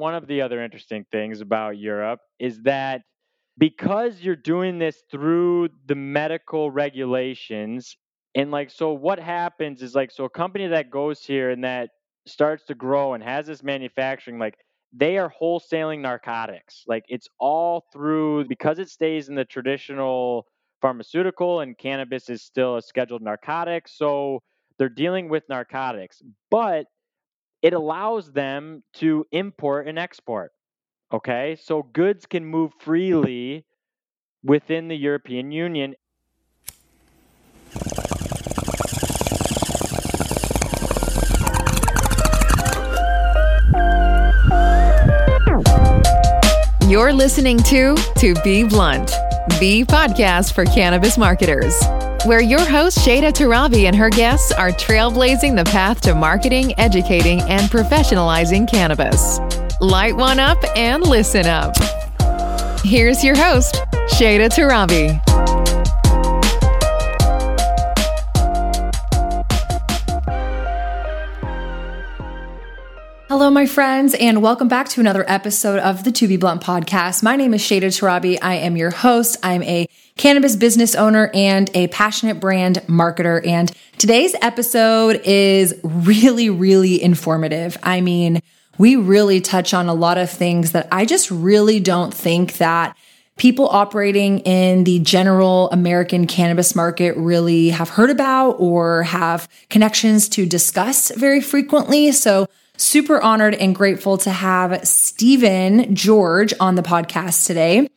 One of the other interesting things about Europe is that because you're doing this through the medical regulations, and like, so what happens is like, so a company that goes here and that starts to grow and has this manufacturing, like, they are wholesaling narcotics. Like, it's all through because it stays in the traditional pharmaceutical and cannabis is still a scheduled narcotic. So they're dealing with narcotics, but it allows them to import and export. Okay. So goods can move freely within the European Union. You're listening to To Be Blunt, the podcast for cannabis marketers, where your host Shayda Torabi and her guests are trailblazing the path to marketing, educating, and professionalizing cannabis. Light one up and listen up. Here's your host, Shayda Torabi. Hello, my friends, and welcome back to another episode of the To Be Blunt podcast. My name is Shayda Torabi. I am your host. I'm a cannabis business owner and a passionate brand marketer. And today's episode is really, really informative. I mean, we really touch on a lot of things that I just really don't think that people operating in the general American cannabis market really have heard about or have connections to discuss very frequently. So super honored and grateful to have Steven George on the podcast today.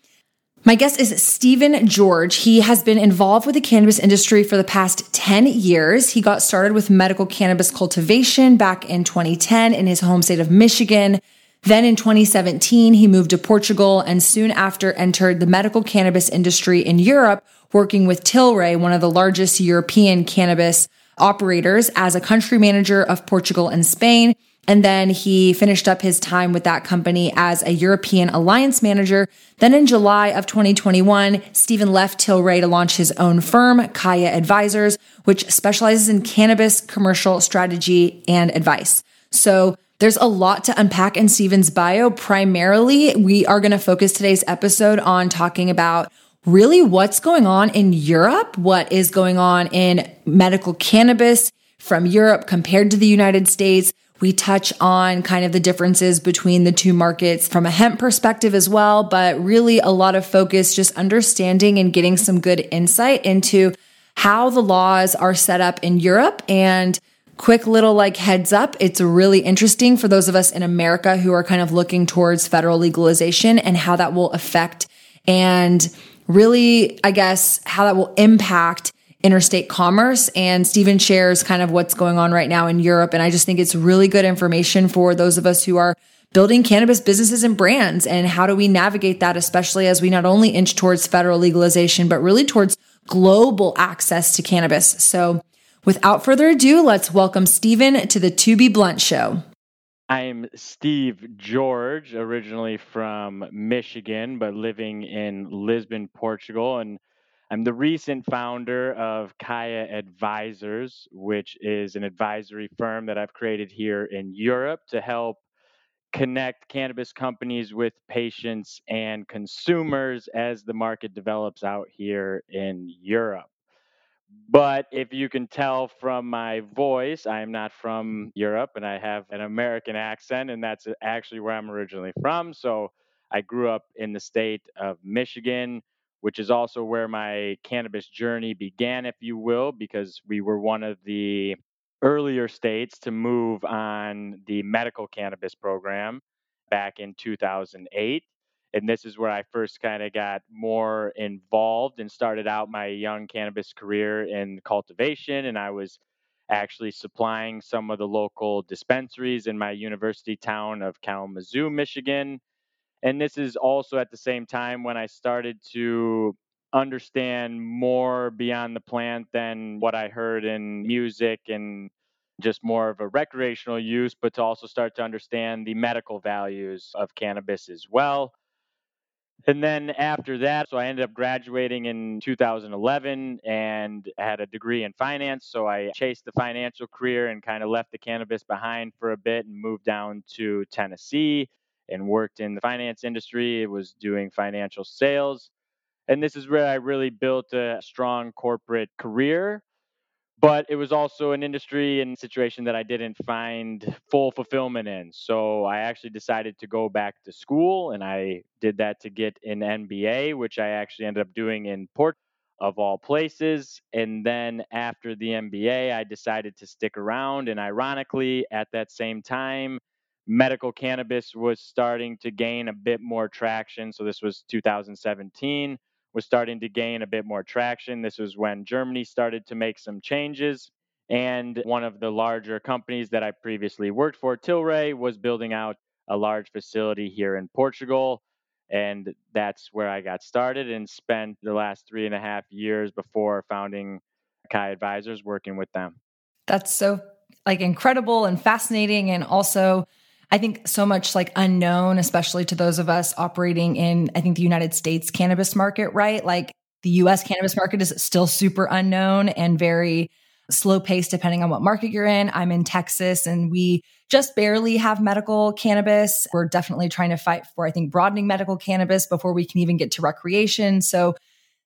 My guest is Steven George. He has been involved with the cannabis industry for the past 10 years. He got started with medical cannabis cultivation back in 2010 in his home state of Michigan. Then in 2017, he moved to Portugal and soon after entered the medical cannabis industry in Europe, working with Tilray, one of the largest European cannabis operators, as a country manager of Portugal and Spain. And then he finished up his time with that company as a European alliance manager. Then in July of 2021, Steven left Tilray to launch his own firm, Kaya Advisors, which specializes in cannabis commercial strategy and advice. So there's a lot to unpack in Steven's bio. Primarily, we are going to focus today's episode on talking about really what's going on in Europe, what is going on in medical cannabis from Europe compared to the United States we touch on kind of the differences between the two markets from a hemp perspective as well, but really a lot of focus just understanding and getting some good insight into how the laws are set up in Europe. And quick little like heads up it's really interesting for those of us in America who are kind of looking towards federal legalization and how that will affect and really I guess how that will impact interstate commerce. And Steven shares kind of what's going on right now in Europe. And I just think it's really good information for those of us who are building cannabis businesses and brands. And how do we navigate that, especially as we not only inch towards federal legalization, but really towards global access to cannabis. So without further ado, let's welcome Steven to the To Be Blunt show. I'm Steve George, originally from Michigan, but living in Lisbon, Portugal. And I'm the recent founder of Kaya Advisors, which is an advisory firm that I've created here in Europe to help connect cannabis companies with patients and consumers as the market develops out here in Europe. But if you can tell from my voice, I am not from Europe and I have an American accent, and that's actually where I'm originally from. So I grew up in the state of Michigan which is also where my cannabis journey began, if you will, because we were one of the earlier states to move on the medical cannabis program back in 2008. And this is where I first kind of got more involved and started out my young cannabis career in cultivation. And I was actually supplying some of the local dispensaries in my university town of Kalamazoo, Michigan and this is also at the same time when I started to understand more beyond the plant than what I heard in music and just more of a recreational use, but to also start to understand the medical values of cannabis as well. And then after that, so I ended up graduating in 2011 and had a degree in finance. So I chased the financial career and kind of left the cannabis behind for a bit and moved down to Tennessee and worked in the finance industry. It was doing financial sales. And this is where I really built a strong corporate career but it was also an industry and situation that I didn't find full fulfillment in. So I actually decided to go back to school and I did that to get an MBA, which I actually ended up doing in Porto of all places. And then after the MBA, I decided to stick around. And ironically, at that same time, medical cannabis was starting to gain a bit more traction. So this was 2017 was starting to gain a bit more traction. This was when Germany started to make some changes. And one of the larger companies that I previously worked for, Tilray, was building out a large facility here in Portugal. And that's where I got started and spent the last three and a half years before founding Kaya Advisors working with them. That's so like incredible and fascinating and also I think so much like unknown, especially to those of us operating in, I think the United States cannabis market, right? Like the US cannabis market is still super unknown and very slow paced depending on what market you're in. I'm in Texas and we just barely have medical cannabis. We're definitely trying to fight for, I think, broadening medical cannabis before we can even get to recreation. So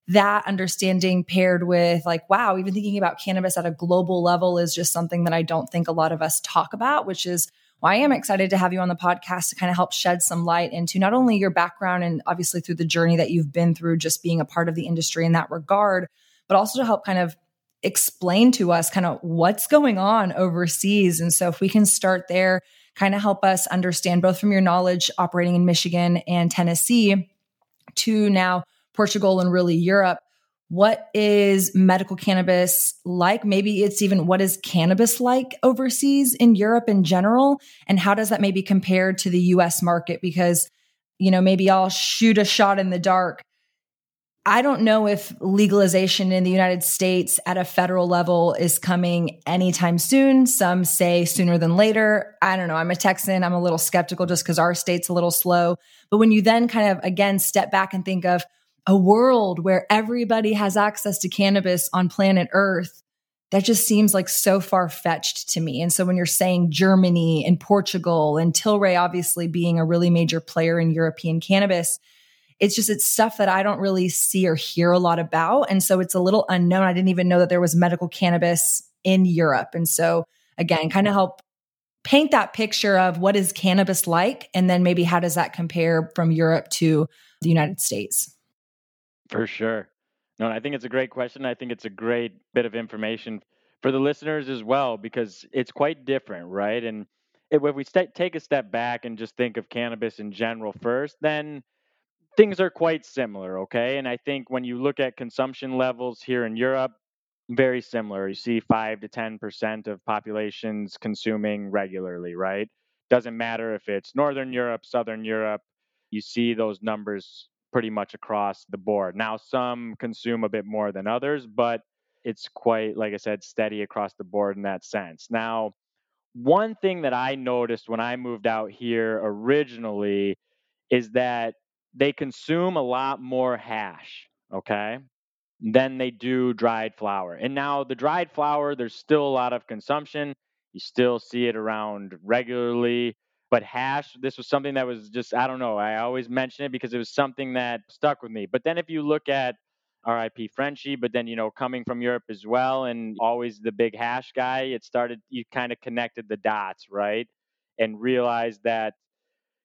that understanding paired with like, wow, even thinking about cannabis at a global level is just something that I don't think a lot of us talk about, which is well, I am excited to have you on the podcast to kind of help shed some light into not only your background and obviously through the journey that you've been through, just being a part of the industry in that regard, but also to help kind of explain to us kind of what's going on overseas. And so if we can start there, kind of help us understand both from your knowledge operating in Michigan and Tennessee to now Portugal and really Europe what is medical cannabis like? Maybe it's even what is cannabis like overseas in Europe in general? And how does that maybe compare to the US market? Because, you know, maybe I'll shoot a shot in the dark. I don't know if legalization in the United States at a federal level is coming anytime soon. Some say sooner than later. I don't know. I'm a Texan. I'm a little skeptical just because our state's a little slow. But when you then kind of again step back and think of, a world where everybody has access to cannabis on planet Earth, that just seems like so far fetched to me. And so when you're saying Germany and Portugal and Tilray obviously being a really major player in European cannabis, it's just it's stuff that I don't really see or hear a lot about. And so it's a little unknown. I didn't even know that there was medical cannabis in Europe. And so again, kind of help paint that picture of what is cannabis like and then maybe how does that compare from Europe to the United States? For sure. No, I think it's a great question. I think it's a great bit of information for the listeners as well because it's quite different, right? And if we st- take a step back and just think of cannabis in general first, then things are quite similar, okay? And I think when you look at consumption levels here in Europe, very similar. You see 5 to 10% of populations consuming regularly, right? Doesn't matter if it's Northern Europe, Southern Europe, you see those numbers pretty much across the board. Now, some consume a bit more than others, but it's quite, like I said, steady across the board in that sense. Now, one thing that I noticed when I moved out here originally is that they consume a lot more hash, okay, than they do dried flower. And now, the dried flower, there's still a lot of consumption. You still see it around regularly. But hash, this was something that was just, I don't know. I always mention it because it was something that stuck with me. But then if you look at RIP Frenchy, but then, you know, coming from Europe as well and always the big hash guy, it started, you kind of connected the dots, right? And realized that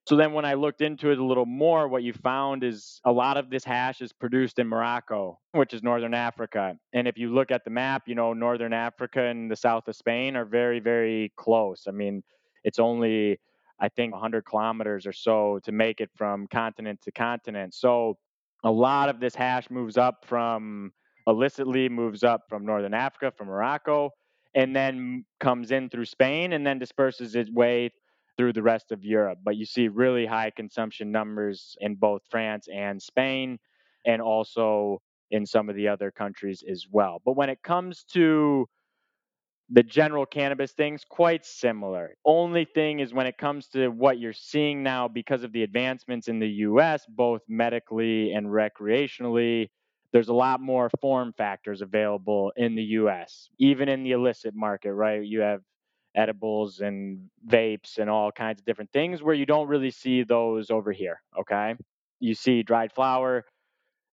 so then when I looked into it a little more, what you found is a lot of this hash is produced in Morocco, which is northern Africa. And if you look at the map, you know, northern Africa and the south of Spain are very, very close. I mean, it's only I think 100 kilometers or so to make it from continent to continent. So a lot of this hash moves up from illicitly, moves up from Northern Africa, from Morocco, and then comes in through Spain and then disperses its way through the rest of Europe. But you see really high consumption numbers in both France and Spain, and also in some of the other countries as well. But when it comes to the general cannabis things quite similar. Only thing is when it comes to what you're seeing now because of the advancements in the US both medically and recreationally there's a lot more form factors available in the US even in the illicit market, right? You have edibles and vapes and all kinds of different things where you don't really see those over here. Okay. You see dried flower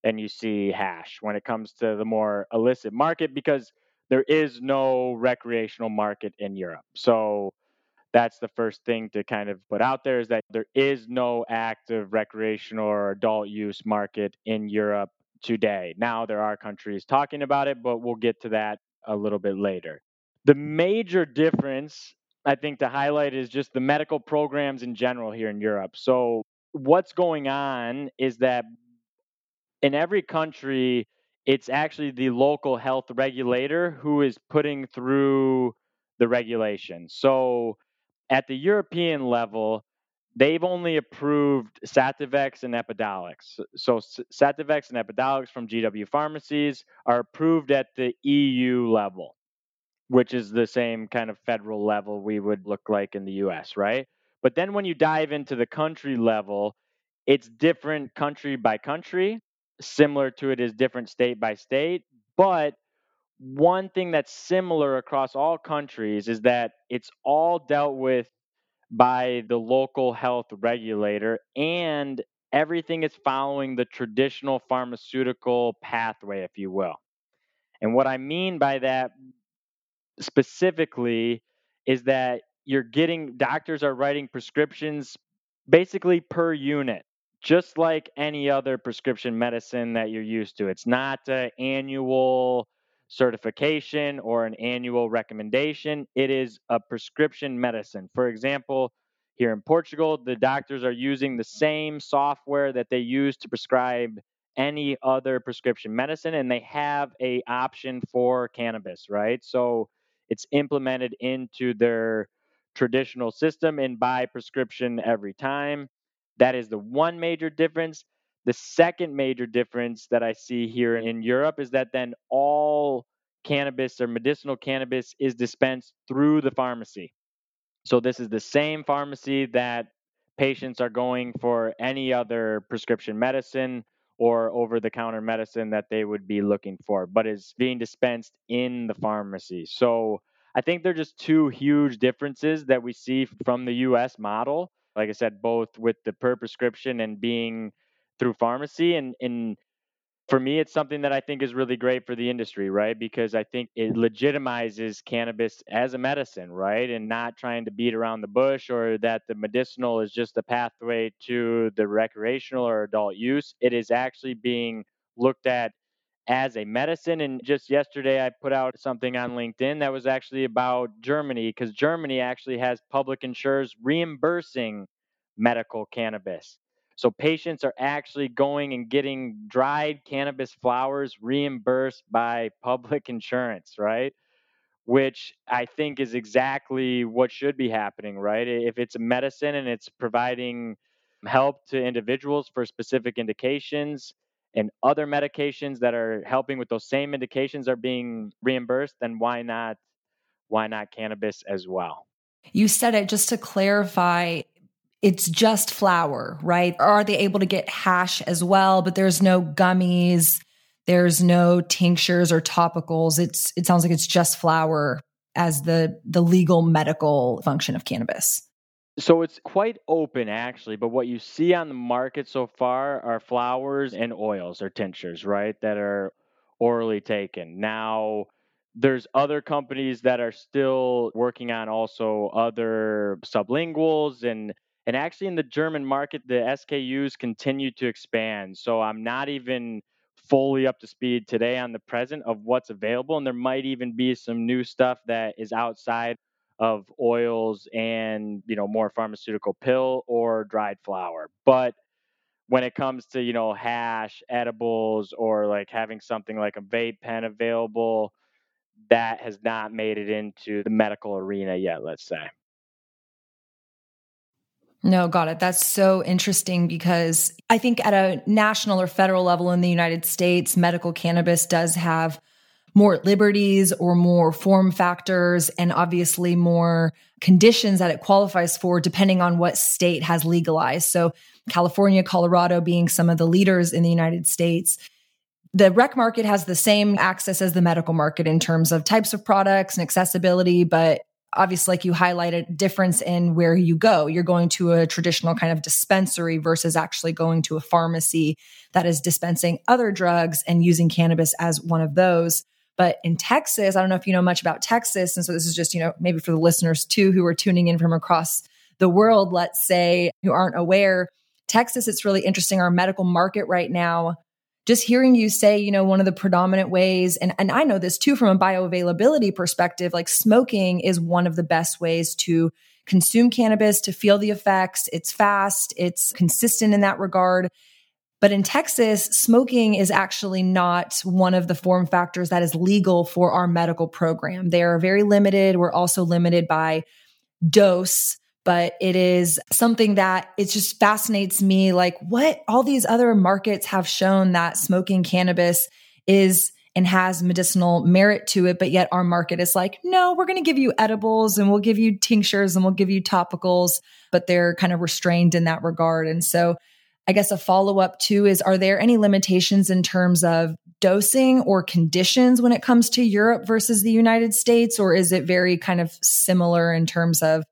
and you see hash when it comes to the more illicit market because there is no recreational market in Europe. So that's the first thing to kind of put out there is that there is no active recreational or adult use market in Europe today. Now there are countries talking about it, but we'll get to that a little bit later. The major difference, I think, to highlight is just the medical programs in general here in Europe. So, what's going on is that in every country, it's actually the local health regulator who is putting through the regulation. So, at the European level, they've only approved Sativex and Epidiolex. So Sativex and Epidiolex from GW Pharmacies are approved at the EU level, which is the same kind of federal level we would look like in the US, right? But then when you dive into the country level, it's different country by country. Similar to it is different state by state, but one thing that's similar across all countries is that it's all dealt with by the local health regulator and everything is following the traditional pharmaceutical pathway, if you will. And what I mean by that specifically is that you're getting doctors are writing prescriptions basically per unit just like any other prescription medicine that you're used to it's not an annual certification or an annual recommendation. It is a prescription medicine. For example, here in Portugal, the doctors are using the same software that they use to prescribe any other prescription medicine and they have a option for cannabis, right? So it's implemented into their traditional system and by prescription every time. That is the one major difference. The second major difference that I see here in Europe is that then all cannabis or medicinal cannabis is dispensed through the pharmacy. So this is the same pharmacy that patients are going for any other prescription medicine or over the counter medicine that they would be looking for, but is being dispensed in the pharmacy. So I think they're just two huge differences that we see from the US model. Like I said, both with the per prescription and being through pharmacy and in for me it's something that i think is really great for the industry right? Because i think it legitimizes cannabis as a medicine right? And not trying to beat around the bush or that the medicinal is just a pathway to the recreational or adult use. It is actually being looked at as a medicine and just yesterday i put out something on linkedin that was actually about germany because germany actually has public insurers reimbursing medical cannabis so patients are actually going and getting dried cannabis flowers reimbursed by public insurance, right? Which I think is exactly what should be happening, right? If it's a medicine and it's providing help to individuals for specific indications and other medications that are helping with those same indications are being reimbursed, then why not why not cannabis as well? You said it just to clarify it's just flower, right? Are they able to get hash as well? But there's no gummies, there's no tinctures or topicals. It's it sounds like it's just flower as the the legal medical function of cannabis. So it's quite open actually, but what you see on the market so far are flowers and oils or tinctures, right? That are orally taken. Now there's other companies that are still working on also other sublinguals and and actually, in the German market, the SKUs continue to expand. So I'm not even fully up to speed today on the present of what's available. And there might even be some new stuff that is outside of oils and, you know, more pharmaceutical pill or dried flower. But when it comes to, you know, hash, edibles, or like having something like a vape pen available, that has not made it into the medical arena yet, let's say. No, got it. That's so interesting because I think at a national or federal level in the United States, medical cannabis does have more liberties or more form factors and obviously more conditions that it qualifies for depending on what state has legalized. So, California, Colorado being some of the leaders in the United States. The rec market has the same access as the medical market in terms of types of products and accessibility, but obviously like you highlighted difference in where you go you're going to a traditional kind of dispensary versus actually going to a pharmacy that is dispensing other drugs and using cannabis as one of those but in Texas I don't know if you know much about Texas and so this is just you know maybe for the listeners too who are tuning in from across the world let's say who aren't aware Texas it's really interesting our medical market right now just hearing you say, you know, one of the predominant ways, and, and I know this too from a bioavailability perspective, like smoking is one of the best ways to consume cannabis, to feel the effects. It's fast, it's consistent in that regard. But in Texas, smoking is actually not one of the form factors that is legal for our medical program. They are very limited. We're also limited by dose but it is something that it just fascinates me. Like what all these other markets have shown that smoking cannabis is and has medicinal merit to it, but yet our market is like, no, we're going to give you edibles and we'll give you tinctures and we'll give you topicals, but they're kind of restrained in that regard. And so I guess a follow up too is are there any limitations in terms of dosing or conditions when it comes to Europe versus the United States? Or is it very kind of similar in terms of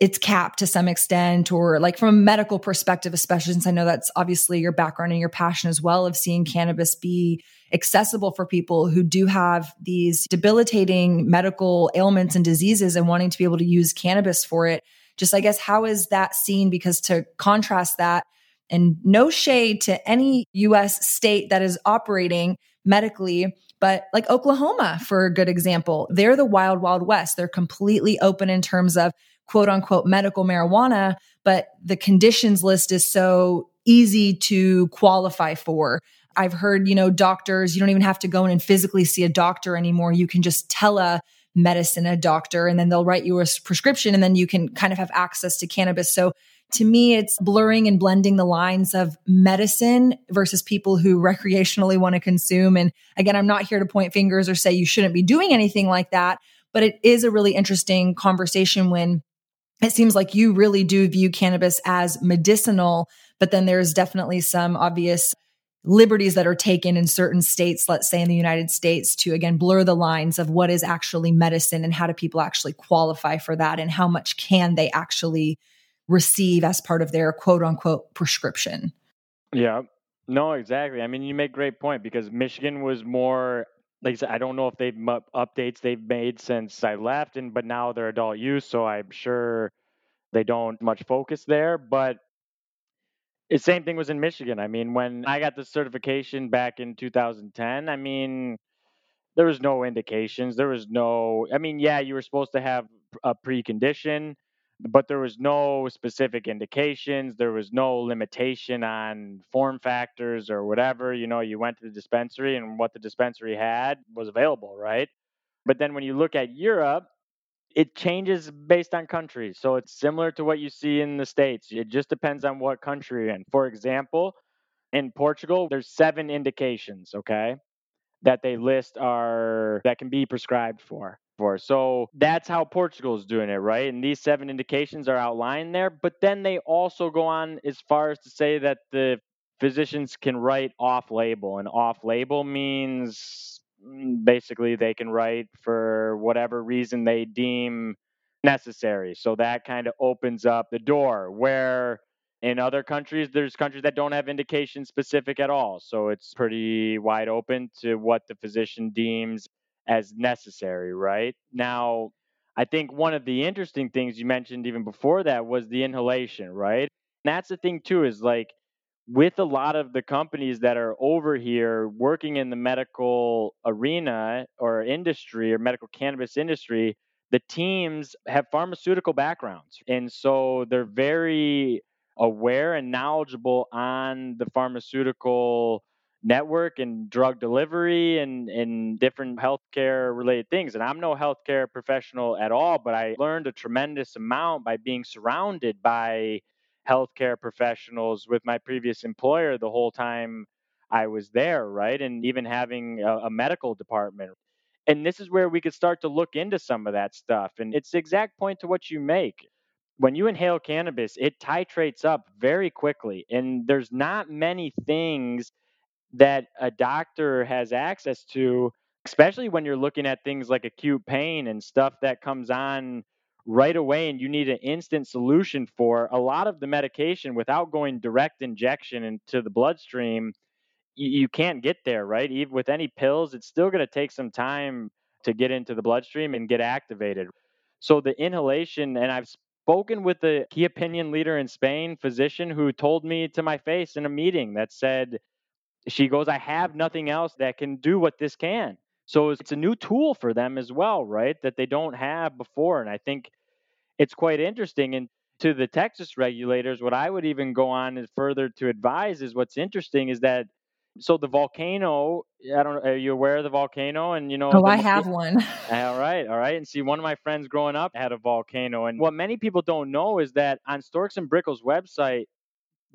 it's capped to some extent? Or like from a medical perspective especially since i know that's obviously your background and your passion as well of seeing cannabis be accessible for people who do have these debilitating medical ailments and diseases and wanting to be able to use cannabis for it. Just i guess how is that seen? Because to contrast that and no shade to any us state that is operating medically but like Oklahoma, for a good example, they're the wild, wild west. They're completely open in terms of quote unquote medical marijuana, but the conditions list is so easy to qualify for. I've heard, you know, doctors, you don't even have to go in and physically see a doctor anymore. You can just tell a medicine a doctor and then they'll write you a prescription and then you can kind of have access to cannabis. So to me, it's blurring and blending the lines of medicine versus people who recreationally want to consume. And again, I'm not here to point fingers or say you shouldn't be doing anything like that, but it is a really interesting conversation when it seems like you really do view cannabis as medicinal, but then there's definitely some obvious liberties that are taken in certain states, let's say in the United States, to again blur the lines of what is actually medicine and how do people actually qualify for that and how much can they actually receive as part of their quote unquote prescription. Yeah. No, exactly. I mean, you make great point because Michigan was more like I said, I don't know if they've updates they've made since I left, and but now they're adult use, so I'm sure they don't much focus there. But the same thing was in Michigan. I mean, when I got the certification back in 2010, I mean, there was no indications. There was no. I mean, yeah, you were supposed to have a precondition, but there was no specific indications. There was no limitation on form factors or whatever. You know, you went to the dispensary and what the dispensary had was available, right? But then when you look at Europe, it changes based on country. So it's similar to what you see in the States. It just depends on what country you're in. For example, in Portugal, there's seven indications, okay, that they list are that can be prescribed for for. So that's how Portugal is doing it, right? And these seven indications are outlined there. But then they also go on as far as to say that the physicians can write off label. And off label means mm, basically they can write for whatever reason they deem necessary. So that kind of opens up the door where in other countries there's countries that don't have indication specific at all so it's pretty wide open to what the physician deems as necessary, right? Now, I think one of the interesting things you mentioned even before that was the inhalation, right? And that's the thing too is like with a lot of the companies that are over here working in the medical arena or industry or medical cannabis industry, the teams have pharmaceutical backgrounds. And so they're very aware and knowledgeable on the pharmaceutical network and drug delivery and, and different healthcare related things. And I'm no healthcare professional at all, but I learned a tremendous amount by being surrounded by healthcare professionals with my previous employer the whole time I was there, right? And even having a, a medical department. And this is where we could start to look into some of that stuff. And it's the exact point to what you make when you inhale cannabis, it titrates up very quickly. And there's not many things that a doctor has access to especially when you're looking at things like acute pain and stuff that comes on right away and you need an instant solution for a lot of the medication without going direct injection into the bloodstream you, you can't get there right? Even with any pills it's still going to take some time to get into the bloodstream and get activated. So the inhalation and i've spoken with a key opinion leader in spain physician who told me to my face in a meeting that said she goes i have nothing else that can do what this can so it's a new tool for them as well, right? That they don't have before. And I think it's quite interesting. And to the Texas regulators, what I would even go on is further to advise is what's interesting is that so the volcano, I don't are you aware of the volcano? And you know, oh, the, I have one. all right, all right. And see, one of my friends growing up had a volcano, and what many people don't know is that on Storz and Bickel's website,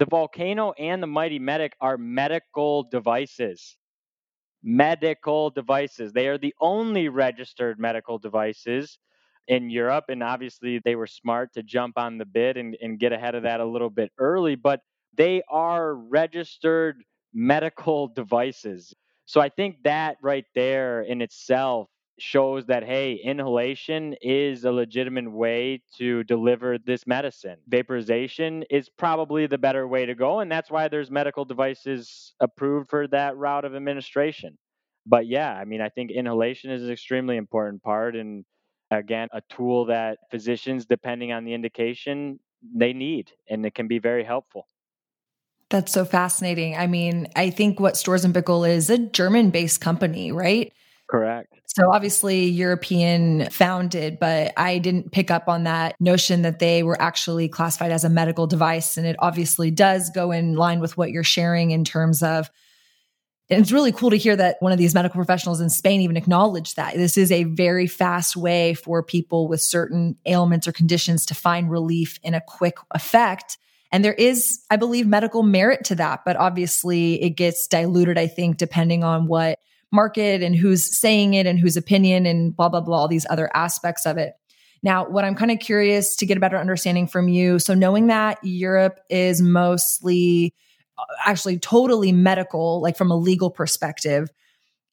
the volcano and the Mighty Medic are medical devices medical devices. They are the only registered medical devices in Europe. And obviously, they were smart to jump on the bid and, and get ahead of that a little bit early, but they are registered medical devices. So I think that right there in itself shows that hey inhalation is a legitimate way to deliver this medicine vaporization is probably the better way to go and that's why there's medical devices approved for that route of administration but yeah i mean i think inhalation is an extremely important part and again a tool that physicians depending on the indication they need and it can be very helpful that's so fascinating. I mean, I think what Storz and Bickel is a German based company, right? Correct. So obviously European founded, but I didn't pick up on that notion that they were actually classified as a medical device. And it obviously does go in line with what you're sharing in terms of and it's really cool to hear that one of these medical professionals in Spain even acknowledged that this is a very fast way for people with certain ailments or conditions to find relief in a quick effect. And there is, I believe, medical merit to that, but obviously it gets diluted, I think, depending on what market and who's saying it and whose opinion and blah, blah, blah, all these other aspects of it. Now, what I'm kind of curious to get a better understanding from you. So, knowing that Europe is mostly uh, actually totally medical, like from a legal perspective,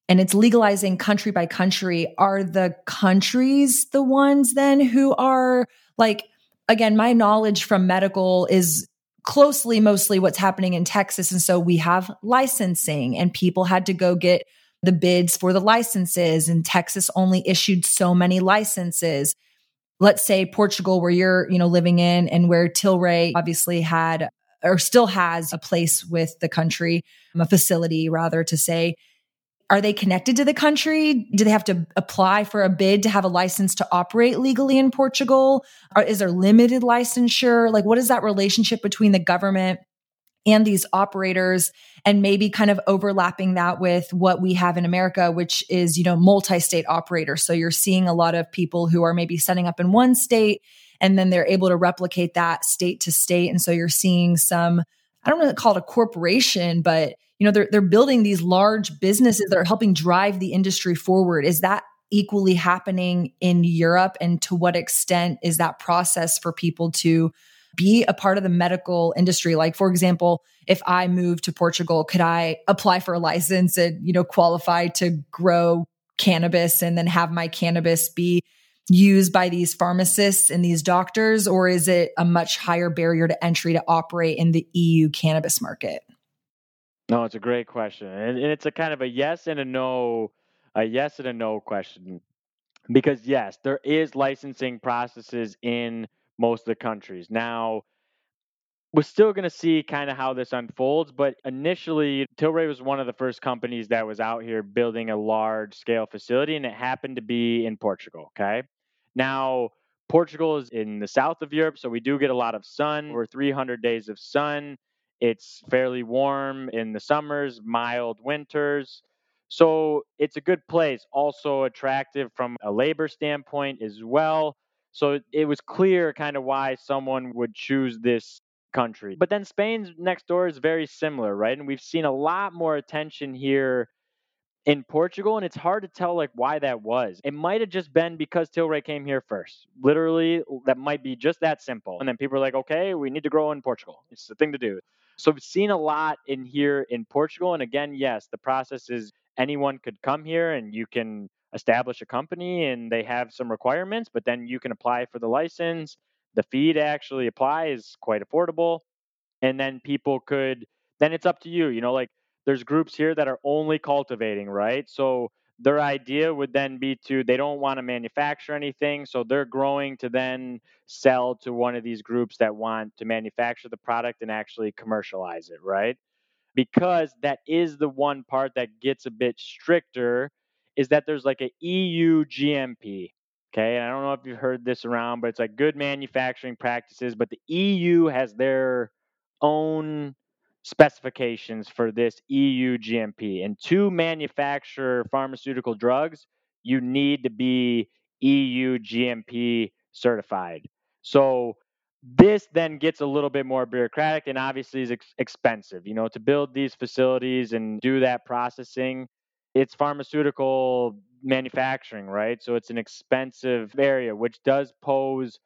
and it's legalizing country by country, are the countries the ones then who are like, again, my knowledge from medical is closely mostly what's happening in Texas. And so we have licensing, and people had to go get the bids for the licenses and Texas only issued so many licenses. Let's say Portugal, where you're, you know, living in and where Tilray obviously had or still has a place with the country, a facility rather to say, are they connected to the country? Do they have to apply for a bid to have a license to operate legally in Portugal? Or is there limited licensure? Like, what is that relationship between the government and these operators and maybe kind of overlapping that with what we have in America, which is, you know, multi-state operators. So you're seeing a lot of people who are maybe setting up in one state and then they're able to replicate that state to state. And so you're seeing some, I don't know call it a corporation, but you know, they're they're building these large businesses that are helping drive the industry forward. Is that equally happening in Europe? And to what extent is that process for people to be a part of the medical industry? Like, for example, if I move to Portugal, could I apply for a license and, you know, qualify to grow cannabis and then have my cannabis be used by these pharmacists and these doctors? Or is it a much higher barrier to entry to operate in the EU cannabis market? No, it's a great question. And it's a kind of a yes and a no, a yes and a no question. Because yes, there is licensing processes in most of the countries. Now, we're still going to see kind of how this unfolds, but initially, Tilray was one of the first companies that was out here building a large scale facility, and it happened to be in Portugal. Okay. Now, Portugal is in the south of Europe, so we do get a lot of sun. Over 300 days of sun. It's fairly warm in the summers, mild winters. So it's a good place. Also attractive from a labor standpoint as well. So it was clear kind of why someone would choose this country. But then Spain's next door is very similar, right? And we've seen a lot more attention here in Portugal, and it's hard to tell like why that was. It might have just been because Tilray came here first. Literally, that might be just that simple. And then people are like, okay, we need to grow in Portugal. It's the thing to do. So we've seen a lot in here in Portugal. And again, yes, the process is anyone could come here and you can establish a company and they have some requirements, but then you can apply for the license. The fee to actually apply is quite affordable. And then people could, then it's up to you. You know, like there's groups here that are only cultivating, right? So their idea would then be to, they don't want to manufacture anything. So they're growing to then sell to one of these groups that want to manufacture the product and actually commercialize it, right? Because that is the one part that gets a bit stricter is that there's like a EU GMP. Okay. And I don't know if you've heard this around, but it's like good manufacturing practices. But the EU has their own specifications for this EU GMP. And to manufacture pharmaceutical drugs, you need to be EU GMP certified. So this then gets a little bit more bureaucratic and obviously is ex- expensive. You know, to build these facilities and do that processing, it's pharmaceutical manufacturing, right? So it's an expensive area, which does pose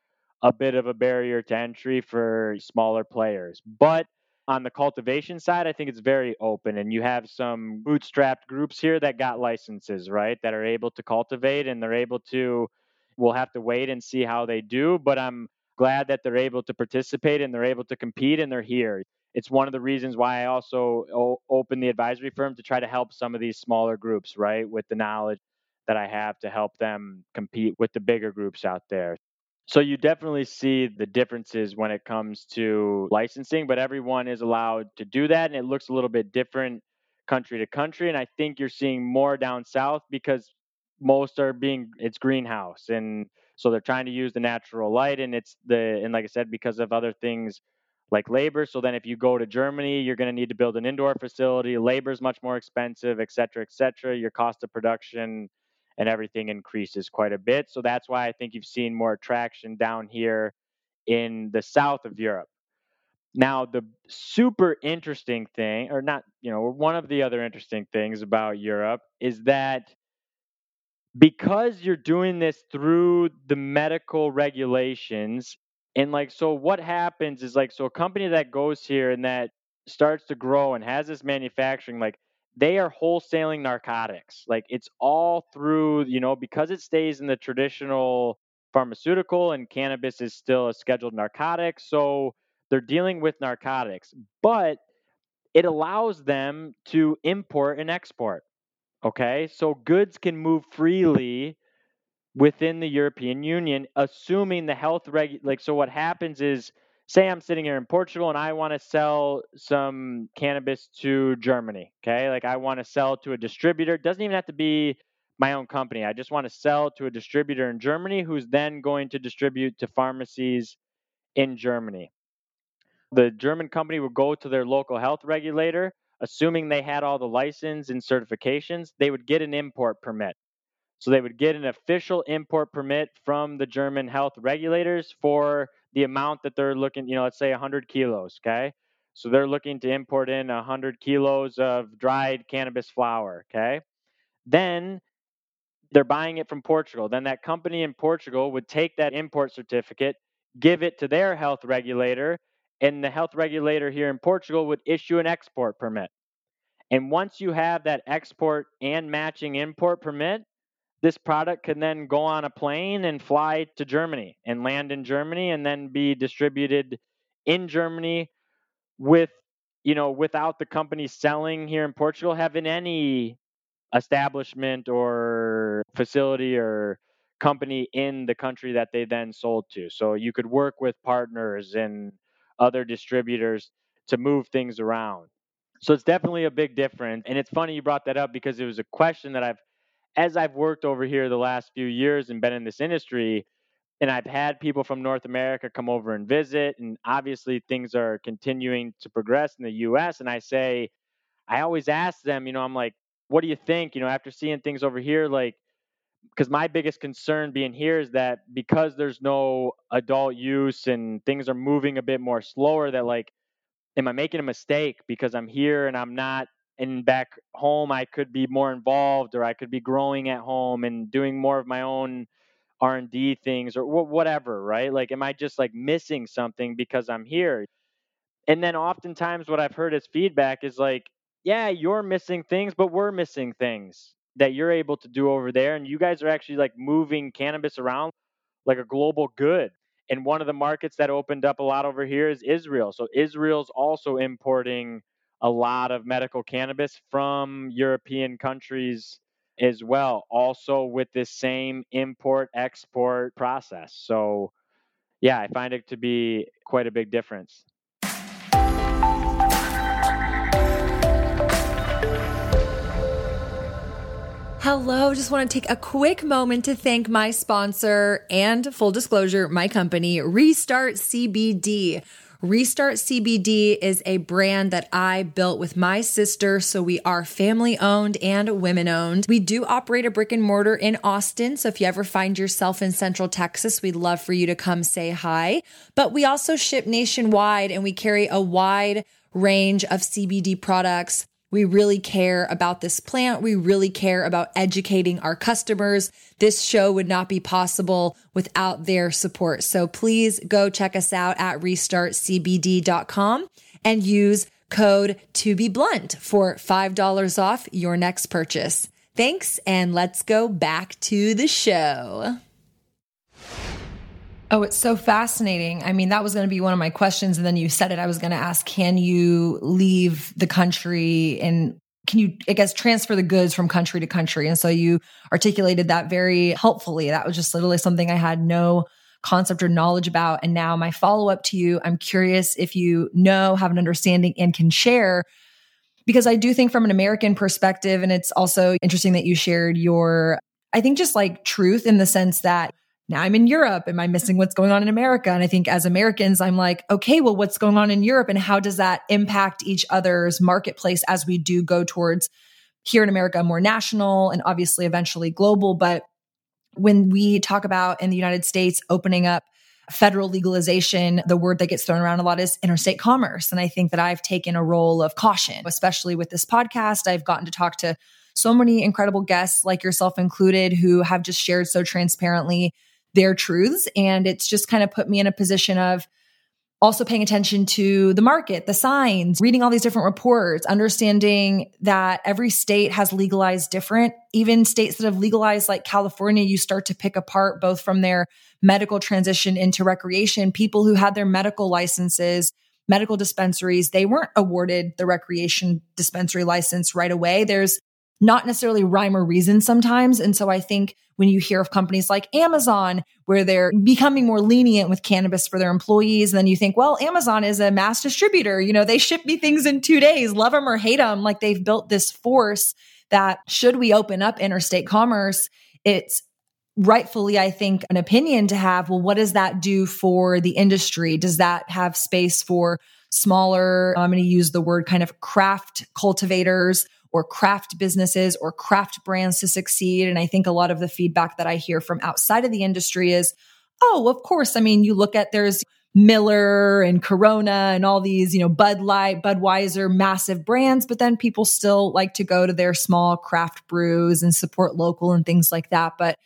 a bit of a barrier to entry for smaller players. But on the cultivation side, I think it's very open, and you have some bootstrapped groups here that got licenses, right? That are able to cultivate and they're able to. We'll have to wait and see how they do, but I'm glad that they're able to participate and they're able to compete and they're here it's one of the reasons why I also o- opened the advisory firm to try to help some of these smaller groups, right, with the knowledge that I have to help them compete with the bigger groups out there. So you definitely see the differences when it comes to licensing, but everyone is allowed to do that and it looks a little bit different country to country and I think you're seeing more down south because most are being it's greenhouse and so they're trying to use the natural light and it's the and like I said because of other things like labor. So then if you go to Germany, you're going to need to build an indoor facility. Labor is much more expensive, et cetera, et cetera. Your cost of production and everything increases quite a bit. So that's why I think you've seen more traction down here in the south of Europe. Now, the super interesting thing, or not, you know, one of the other interesting things about Europe is that because you're doing this through the medical regulations, and like, so what happens is like, so a company that goes here and that starts to grow and has this manufacturing, like, they are wholesaling narcotics. Like, it's all through, you know, because it stays in the traditional pharmaceutical and cannabis is still a scheduled narcotic. So they're dealing with narcotics, but it allows them to import and export. Okay. So goods can move freely within the European Union, assuming the health reg. Like, so what happens is, say I'm sitting here in Portugal and I want to sell some cannabis to Germany. Okay, like I want to sell to a distributor. It doesn't even have to be my own company. I just want to sell to a distributor in Germany who's then going to distribute to pharmacies in Germany. The German company would go to their local health regulator, assuming they had all the license and certifications, they would get an import permit. So they would get an official import permit from the German health regulators for the amount that they're looking, you know, let's say 100 kilos, okay? So they're looking to import in 100 kilos of dried cannabis flower, okay? Then they're buying it from Portugal. Then that company in Portugal would take that import certificate, give it to their health regulator, and the health regulator here in Portugal would issue an export permit. And once you have that export and matching import permit, this product can then go on a plane and fly to Germany and land in Germany and then be distributed in Germany with you know without the company selling here in Portugal having any establishment or facility or company in the country that they then sold to. So you could work with partners and other distributors to move things around. So it's definitely a big difference. And it's funny you brought that up because it was a question that I've as I've worked over here the last few years and been in this industry, and I've had people from North America come over and visit, and obviously things are continuing to progress in the US. And I say, I always ask them, you know, I'm like, what do you think? You know, after seeing things over here, like, because my biggest concern being here is that because there's no adult use and things are moving a bit more slower, that like, am I making a mistake because I'm here and I'm not and back home I could be more involved or I could be growing at home and doing more of my own R&D things or whatever, right? Like am I just like missing something because I'm here? And then oftentimes what I've heard as feedback is like yeah, you're missing things, but we're missing things that you're able to do over there. And you guys are actually like moving cannabis around like a global good. And one of the markets that opened up a lot over here is Israel. So Israel's also importing a lot of medical cannabis from European countries as well, also with this same import export process. So, yeah, I find it to be quite a big difference. Hello, just want to take a quick moment to thank my sponsor and full disclosure, my company, Restart CBD. Restart CBD is a brand that I built with my sister. So we are family owned and women owned. We do operate a brick and mortar in Austin. So if you ever find yourself in Central Texas, we'd love for you to come say hi. But we also ship nationwide and we carry a wide range of CBD products we really care about this plant. We really care about educating our customers. This show would not be possible without their support. So please go check us out at restartcbd.com and use code to be blunt for $5 off your next purchase. Thanks. And let's go back to the show. Oh, it's so fascinating. I mean, that was going to be one of my questions. And then you said it. I was going to ask, can you leave the country and can you, I guess, transfer the goods from country to country? And so you articulated that very helpfully. That was just literally something I had no concept or knowledge about. And now my follow up to you, I'm curious if you know, have an understanding, and can share. Because I do think from an American perspective, and it's also interesting that you shared your, I think just like truth in the sense that now I'm in Europe. Am I missing what's going on in America? And I think as Americans, I'm like, okay, well, what's going on in Europe and how does that impact each other's marketplace as we do go towards here in America more national and obviously eventually global. But when we talk about in the United States opening up federal legalization, the word that gets thrown around a lot is interstate commerce. And I think that I've taken a role of caution, especially with this podcast. I've gotten to talk to so many incredible guests like yourself included who have just shared so transparently their truths. And it's just kind of put me in a position of also paying attention to the market, the signs, reading all these different reports, understanding that every state has legalized different. Even states that have legalized, like California, you start to pick apart both from their medical transition into recreation. People who had their medical licenses, medical dispensaries, they weren't awarded the recreation dispensary license right away. There's not necessarily rhyme or reason sometimes. And so I think when you hear of companies like Amazon, where they're becoming more lenient with cannabis for their employees, and then you think, well, Amazon is a mass distributor. You know, they ship me things in two days, love them or hate them. Like they've built this force that should we open up interstate commerce, it's rightfully, I think, an opinion to have. Well, what does that do for the industry? Does that have space for smaller, I'm going to use the word kind of craft cultivators or craft businesses or craft brands to succeed. And I think a lot of the feedback that I hear from outside of the industry is, oh, of course. I mean, you look at there's Miller and Corona and all these, you know, Bud Light, Budweiser, massive brands, but then people still like to go to their small craft brews and support local and things like that. But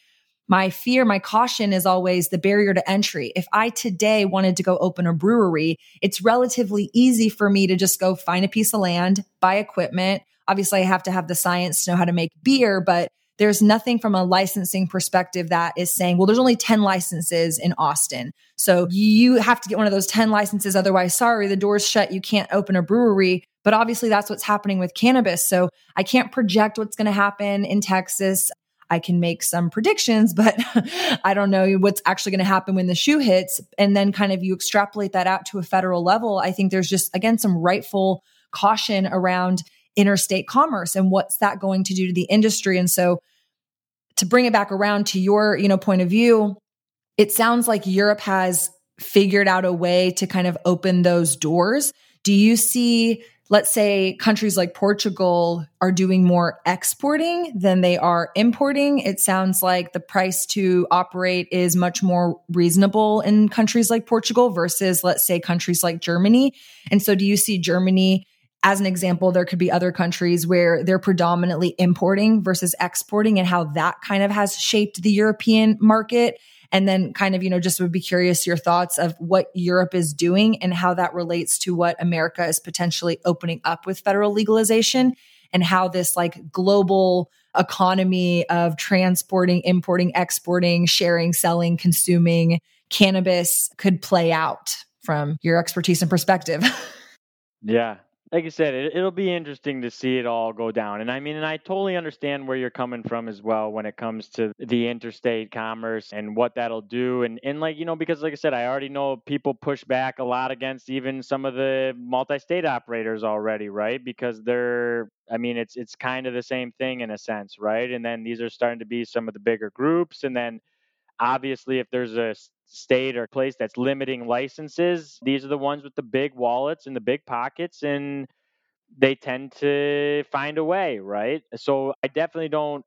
my fear, my caution is always the barrier to entry. If I today wanted to go open a brewery, it's relatively easy for me to just go find a piece of land, buy equipment, Obviously, I have to have the science to know how to make beer, but there's nothing from a licensing perspective that is saying, well, there's only 10 licenses in Austin. So you have to get one of those 10 licenses. Otherwise, sorry, the door's shut. You can't open a brewery. But obviously, that's what's happening with cannabis. So I can't project what's going to happen in Texas. I can make some predictions, but I don't know what's actually going to happen when the shoe hits. And then kind of you extrapolate that out to a federal level. I think there's just, again, some rightful caution around interstate commerce and what's that going to do to the industry. And so to bring it back around to your you know point of view it sounds like Europe has figured out a way to kind of open those doors. Do you see let's say countries like Portugal are doing more exporting than they are importing? It sounds like the price to operate is much more reasonable in countries like Portugal versus let's say countries like Germany. And so do you see Germany as an example, there could be other countries where they're predominantly importing versus exporting and how that kind of has shaped the European market. And then kind of, you know, just would be curious your thoughts of what Europe is doing and how that relates to what America is potentially opening up with federal legalization and how this like global economy of transporting, importing, exporting, sharing, selling, consuming cannabis could play out from your expertise and perspective. yeah, like I said, it, it'll be interesting to see it all go down. And I mean, and I totally understand where you're coming from as well when it comes to the interstate commerce and what that'll do. And and like you know, because like I said, I already know people push back a lot against even some of the multi-state operators already, right? Because they're, I mean, it's it's kind of the same thing in a sense, right? And then these are starting to be some of the bigger groups, and then obviously if there's a state or place that's limiting licenses, these are the ones with the big wallets and the big pockets, and they tend to find a way, right? So I definitely don't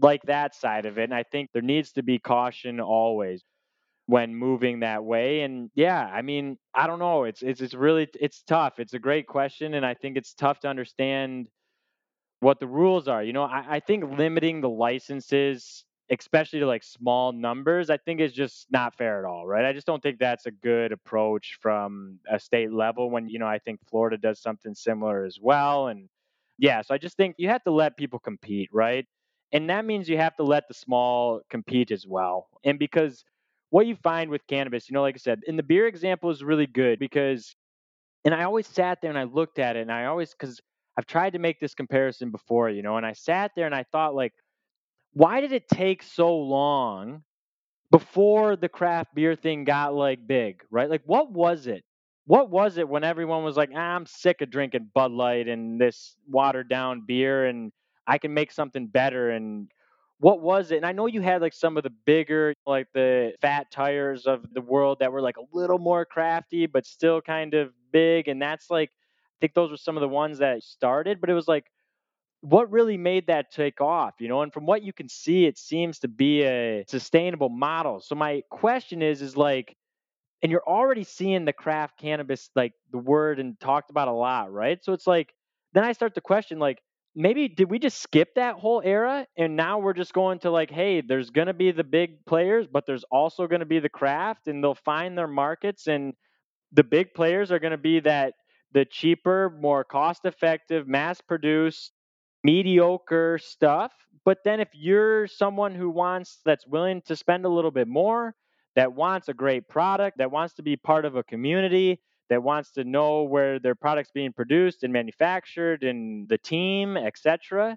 like that side of it. And I think there needs to be caution always when moving that way. And yeah, I mean, I don't know. It's it's it's really it's tough. It's a great question, and I think it's tough to understand what the rules are. You know, I, I think limiting the licenses especially to like small numbers, I think is just not fair at all, right? I just don't think that's a good approach from a state level when, you know, I think Florida does something similar as well. And yeah, so I just think you have to let people compete, right? And that means you have to let the small compete as well. And because what you find with cannabis, you know, like I said, in the beer example is really good because, and I always sat there and I looked at it and I always, because I've tried to make this comparison before, you know, and I sat there and I thought, like, why did it take so long before the craft beer thing got like big, right? Like, what was it? What was it when everyone was like, ah, I'm sick of drinking Bud Light and this watered down beer and I can make something better? And what was it? And I know you had like some of the bigger, like the fat tires of the world that were like a little more crafty, but still kind of big. And that's like, I think those were some of the ones that started, but it was like, what really made that take off you know and from what you can see it seems to be a sustainable model. So my question is is like and you're already seeing the craft cannabis like the word and talked about a lot right? So it's like then i start to question like maybe did we just skip that whole era and now we're just going to like hey there's going to be the big players but there's also going to be the craft and they'll find their markets and the big players are going to be that the cheaper more cost effective mass produced mediocre stuff. But then if you're someone who wants that's willing to spend a little bit more, that wants a great product, that wants to be part of a community, that wants to know where their product's being produced and manufactured and the team, etc.,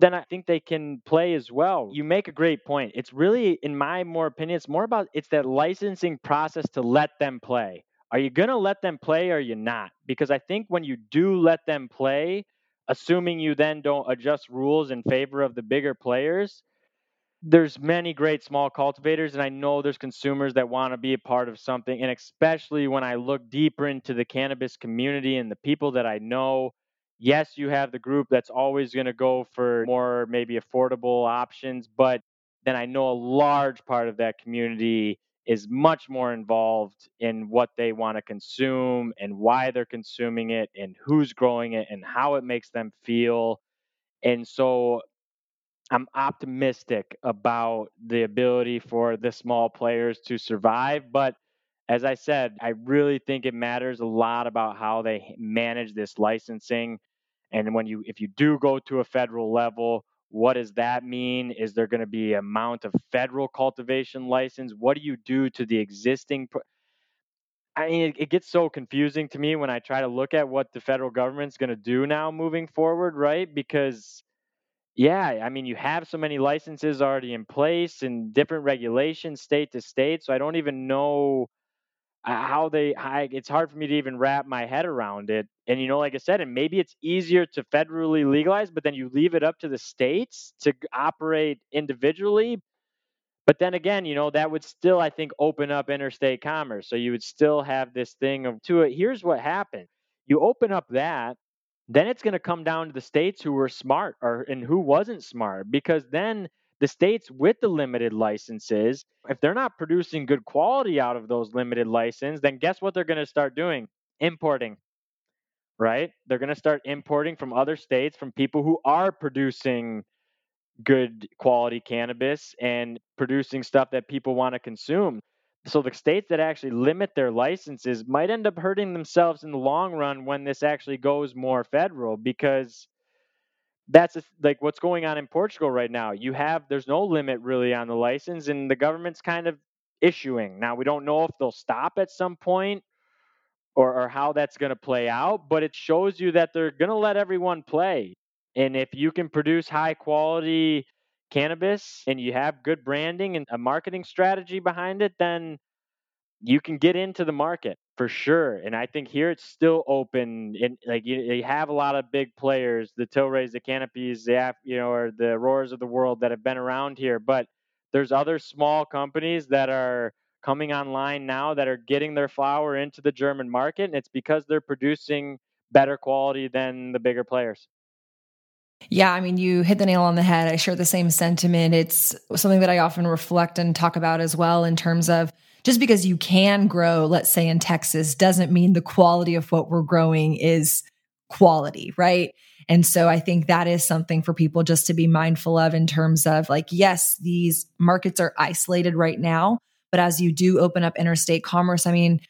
then I think they can play as well. You make a great point. It's really, in my more opinion, it's more about it's that licensing process to let them play. Are you going to let them play or are you not? Because I think when you do let them play, assuming you then don't adjust rules in favor of the bigger players there's many great small cultivators and i know there's consumers that want to be a part of something and especially when i look deeper into the cannabis community and the people that i know yes you have the group that's always going to go for more maybe affordable options but then i know a large part of that community is much more involved in what they want to consume and why they're consuming it and who's growing it and how it makes them feel. And so I'm optimistic about the ability for the small players to survive. But as I said, I really think it matters a lot about how they manage this licensing. And when you, if you do go to a federal level, what does that mean? Is there going to be amount of federal cultivation license? What do you do to the existing? Pro- I mean, it, it, gets so confusing to me when I try to look at what the federal government's going to do now moving forward, right? Because, yeah, I mean, you have so many licenses already in place and different regulations state to state. So I don't even know how they I, it's hard for me to even wrap my head around it and you know like i said and maybe it's easier to federally legalize but then you leave it up to the states to operate individually but then again you know that would still i think open up interstate commerce so you would still have this thing of to it here's what happened. You open up that then it's going to come down to the states who were smart or and who wasn't smart because then the states with the limited licenses, if they're not producing good quality out of those limited licenses, then guess what they're going to start doing? Importing. Right? They're going to start importing from other states from people who are producing good quality cannabis and producing stuff that people want to consume. So the states that actually limit their licenses might end up hurting themselves in the long run when this actually goes more federal because that's a, like what's going on in Portugal right now. You have there's no limit really on the license and the government's kind of issuing. Now we don't know if they'll stop at some point or, or how that's going to play out, but it shows you that they're going to let everyone play. And if you can produce high quality cannabis and you have good branding and a marketing strategy behind it, then you can get into the market for sure. And I think here it's still open. And like you, you have a lot of big players, the Tilrays, the Canopies, the you know, or the Roars of the world that have been around here. But there's other small companies that are coming online now that are getting their flower into the German market, and it's because they're producing better quality than the bigger players. Yeah, I mean, you hit the nail on the head. I share the same sentiment. It's something that I often reflect and talk about as well in terms of just because you can grow, let's say in Texas, doesn't mean the quality of what we're growing is quality, right? And so I think that is something for people just to be mindful of in terms of like, yes, these markets are isolated right now, but as you do open up interstate commerce, I mean,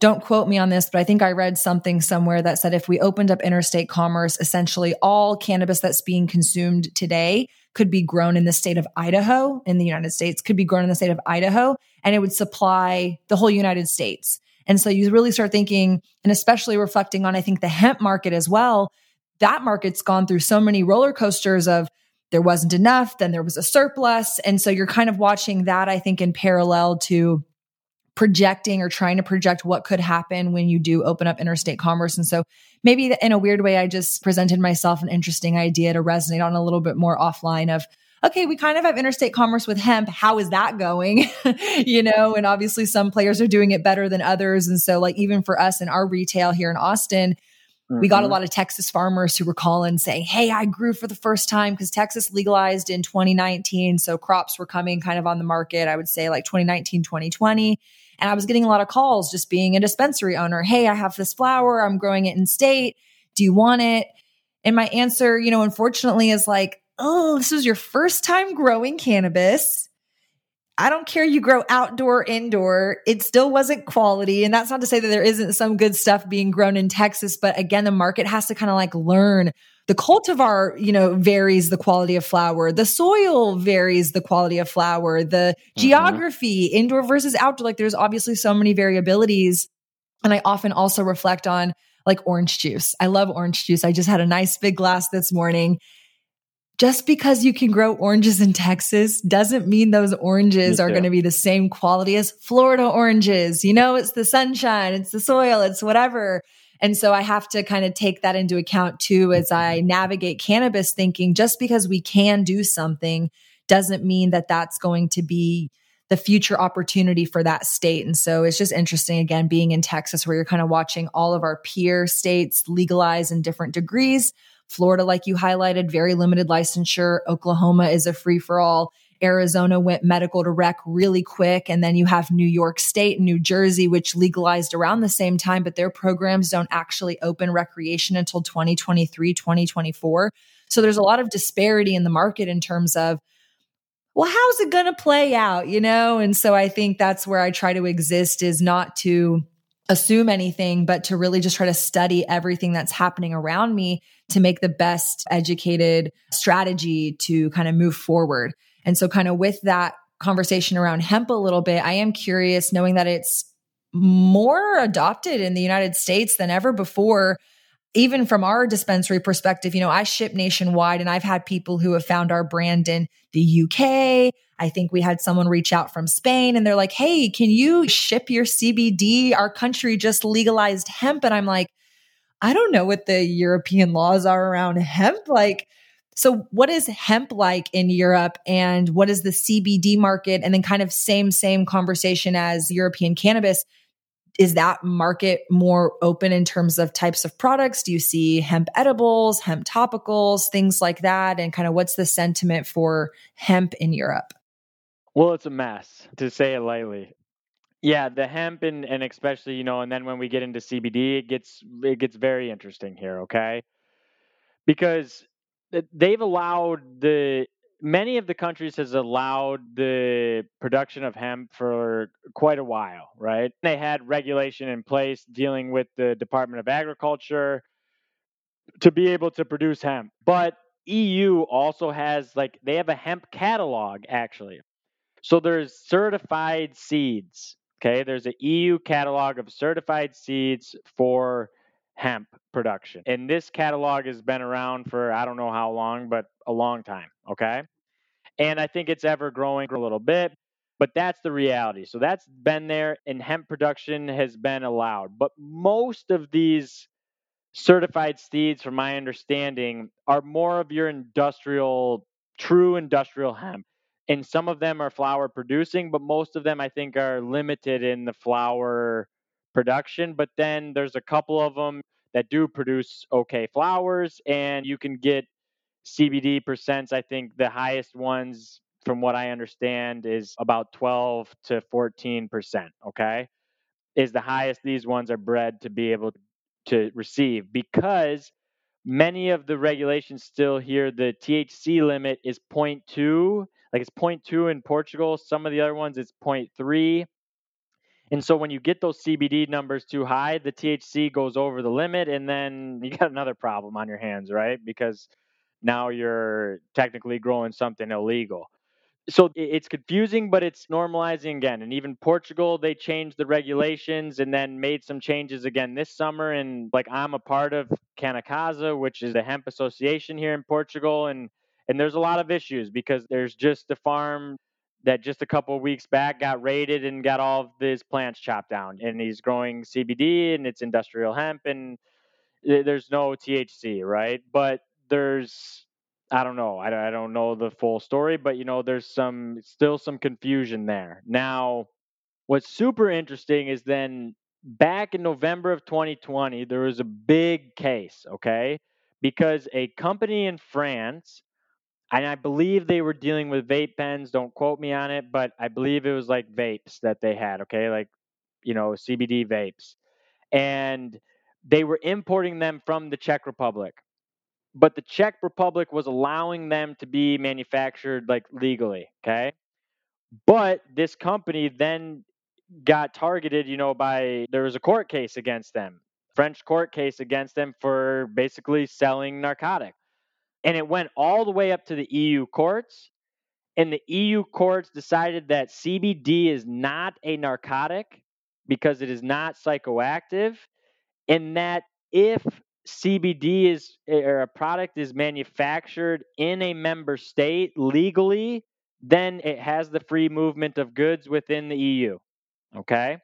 don't quote me on this, but I think I read something somewhere that said if we opened up interstate commerce, essentially all cannabis that's being consumed today could be grown in the state of Idaho in the United States, could be grown in the state of Idaho, and it would supply the whole United States. And so you really start thinking, and especially reflecting on, I think, the hemp market as well. That market's gone through so many roller coasters of there wasn't enough, then there was a surplus. And so you're kind of watching that, I think, in parallel to projecting or trying to project what could happen when you do open up interstate commerce. And so maybe in a weird way, I just presented myself an interesting idea to resonate on a little bit more offline of, okay, we kind of have interstate commerce with hemp. How is that going? you know, and obviously some players are doing it better than others. And so like even for us in our retail here in Austin, Mm-hmm. We got a mm-hmm. lot of Texas farmers who were calling saying, Hey, I grew for the first time because Texas legalized in 2019. So crops were coming kind of on the market, I would say like 2019, 2020. And I was getting a lot of calls just being a dispensary owner. Hey, I have this flower. I'm growing it in state. Do you want it? And my answer, you know, unfortunately is like, oh, this was your first time growing cannabis. I don't care you grow outdoor, indoor, it still wasn't quality. And that's not to say that there isn't some good stuff being grown in Texas, but again, the market has to kind of like learn. The cultivar, you know, varies the quality of flower. The soil varies the quality of flower. The mm-hmm. geography, indoor versus outdoor. Like there's obviously so many variabilities. And I often also reflect on like orange juice. I love orange juice. I just had a nice big glass this morning just because you can grow oranges in Texas doesn't mean those oranges are going to be the same quality as Florida oranges. You know, it's the sunshine, it's the soil, it's whatever. And so I have to kind of take that into account too as I mm-hmm. navigate cannabis thinking just because we can do something doesn't mean that that's going to be the future opportunity for that state. And so it's just interesting again being in Texas where you're kind of watching all of our peer states legalize in different degrees Florida, like you highlighted, very limited licensure. Oklahoma is a free for all. Arizona went medical to rec really quick. And then you have New York State and New Jersey, which legalized around the same time, but their programs don't actually open recreation until 2023, 2024. So there's a lot of disparity in the market in terms of, well, how's it going to play out? You know? And so I think that's where I try to exist is not to assume anything, but to really just try to study everything that's happening around me to make the best educated strategy to kind of move forward. And so, kind of with that conversation around hemp a little bit, I am curious knowing that it's more adopted in the United States than ever before. Even from our dispensary perspective, you know, I ship nationwide and I've had people who have found our brand in the UK, I think we had someone reach out from Spain and they're like, Hey, can you ship your CBD? Our country just legalized hemp. And I'm like, I don't know what the European laws are around hemp. Like, so what is hemp like in Europe and what is the CBD market? And then kind of same, same conversation as European cannabis. Is that market more open in terms of types of products? Do you see hemp edibles, hemp topicals, things like that? And kind of what's the sentiment for hemp in Europe? Well, it's a mess to say it lightly. Yeah, the hemp and, and especially, you know, and then when we get into CBD, it gets it gets very interesting here, okay? Because they've allowed the many of the countries has allowed the production of hemp for quite a while, right? They had regulation in place dealing with the Department of Agriculture to be able to produce hemp. But EU also has like they have a hemp catalog actually. So there's certified seeds. Okay, there's an EU catalog of certified seeds for hemp production. And this catalog has been around for I don't know how long, but a long time. Okay. And I think it's ever growing a little bit, but that's the reality. So that's been there, and hemp production has been allowed. But most of these certified seeds, from my understanding, are more of your industrial, true industrial hemp. And some of them are flower producing, but most of them I think are limited in the flower production. But then there's a couple of them that do produce okay flowers, and you can get CBD percents, I think the highest ones, from what I understand, is about 12 to 14 percent. Okay, is the highest these ones are bred to be able to receive because many of the regulations still here the THC limit is 0.2, like it's 0.2 in Portugal. Some of the other ones it's 0.3. And so when you get those CBD numbers too high, the THC goes over the limit, and then you got another problem on your hands, right? Because now you're technically growing something illegal. So it's confusing, but it's normalizing again. And even Portugal, they changed the regulations and then made some changes again this summer. And like I'm a part of Canacasa, which is a hemp association here in Portugal, and and there's a lot of issues because there's just a farm that just a couple weeks back got raided and got all of his plants chopped down, and he's growing CBD and it's industrial hemp, and there's no THC, right? But there's I don't know. I, I don't know the full story, but you know, there's some still some confusion there. Now, what's super interesting is then back in November of 2020, there was a big case, okay? Because a company in France, and I believe they were dealing with vape pens, don't quote me on it, but I believe it was like vapes that they had, okay? Like, you know, CBD vapes. And they were importing them from the Czech Republic but the Czech Republic was allowing them to be manufactured like legally, okay? But this company then got targeted, you know, by there was a court case against them, French court case against them for basically selling narcotics. And it went all the way up to the EU courts, and the EU courts decided that CBD is not a narcotic because it is not psychoactive and that if CBD is eh, or a product is manufactured in a member state legally, then it has the free movement of goods within the EU. Okay?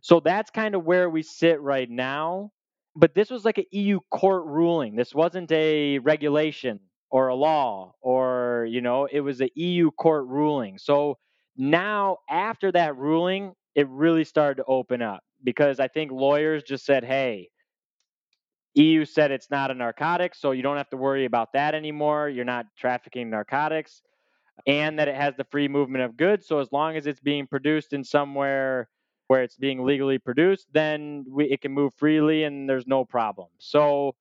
So that's kind of where we sit right now. But this was like an EU court ruling. This wasn't a regulation or a law or, you know, it was an EU court ruling. So now after that ruling, it really started to open up because I think lawyers just said, hey, EU said it's not a narcotic, so you don't have to worry about that anymore. You're not trafficking narcotics, and that it has the free movement of goods. So as long as it's being produced in somewhere where it's being legally produced, then we, it can move freely and there's no problem. So,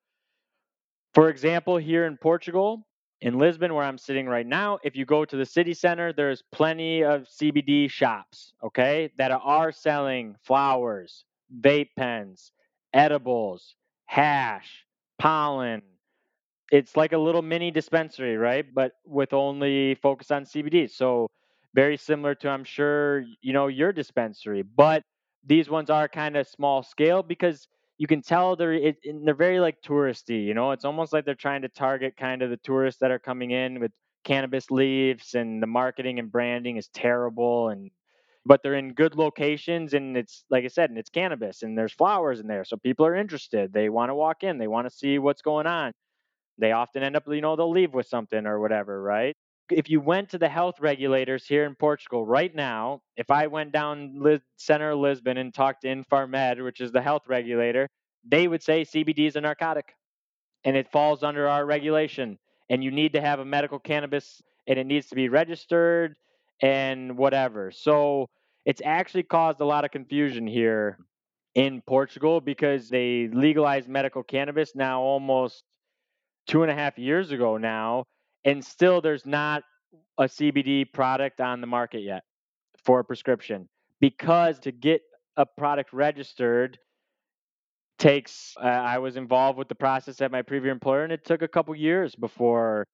for example, here in Portugal, in Lisbon, where I'm sitting right now, if you go to the city center, there's plenty of CBD shops, okay, that are selling flowers, vape pens, edibles, hash, pollen. It's like a little mini dispensary, right? But with only focus on CBD. So very similar to I'm sure you know your dispensary, but these ones are kind of small scale because you can tell they're it, they're very like touristy. You know, it's almost like they're trying to target kind of the tourists that are coming in with cannabis leaves, and the marketing and branding is terrible and but they're in good locations and it's like I said, and it's cannabis and there's flowers in there. So people are interested. They want to walk in, they want to see what's going on. They often end up, you know, they'll leave with something or whatever, right? If you went to the health regulators here in Portugal right now, if I went down Lis- center of Lisbon and talked to Infarmed, which is the health regulator, they would say CBD is a narcotic and it falls under our regulation. And you need to have a medical cannabis and it needs to be registered and whatever. So it's actually caused a lot of confusion here in Portugal because they legalized medical cannabis now almost two and a half years ago now. And still there's not a CBD product on the market yet for a prescription because to get a product registered takes uh, I was involved with the process at my previous employer and it took a couple years before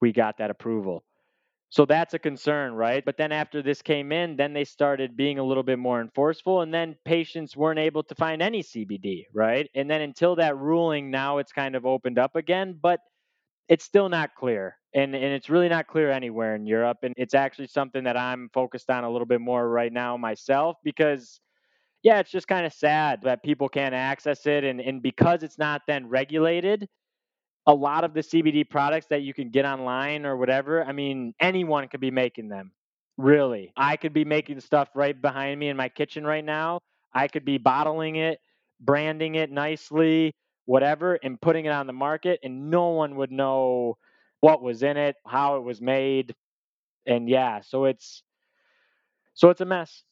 we got that approval. So that's a concern, right? But then after this came in, then they started being a little bit more enforceful, and then patients weren't able to find any CBD, right? And then until that ruling, now it's kind of opened up again, but it's still not clear. And, and it's really not clear anywhere in Europe. And it's actually something that I'm focused on a little bit more right now myself because yeah, it's just kind of sad that people can't access it. And, and because it's not then regulated, a lot of the CBD products that you can get online or whatever, I mean, anyone could be making them. Really. I could be making stuff right behind me in my kitchen right now. I could be bottling it, branding it nicely, whatever, and putting it on the market, and no one would know what was in it, how it was made. And yeah, so it's so it's a mess.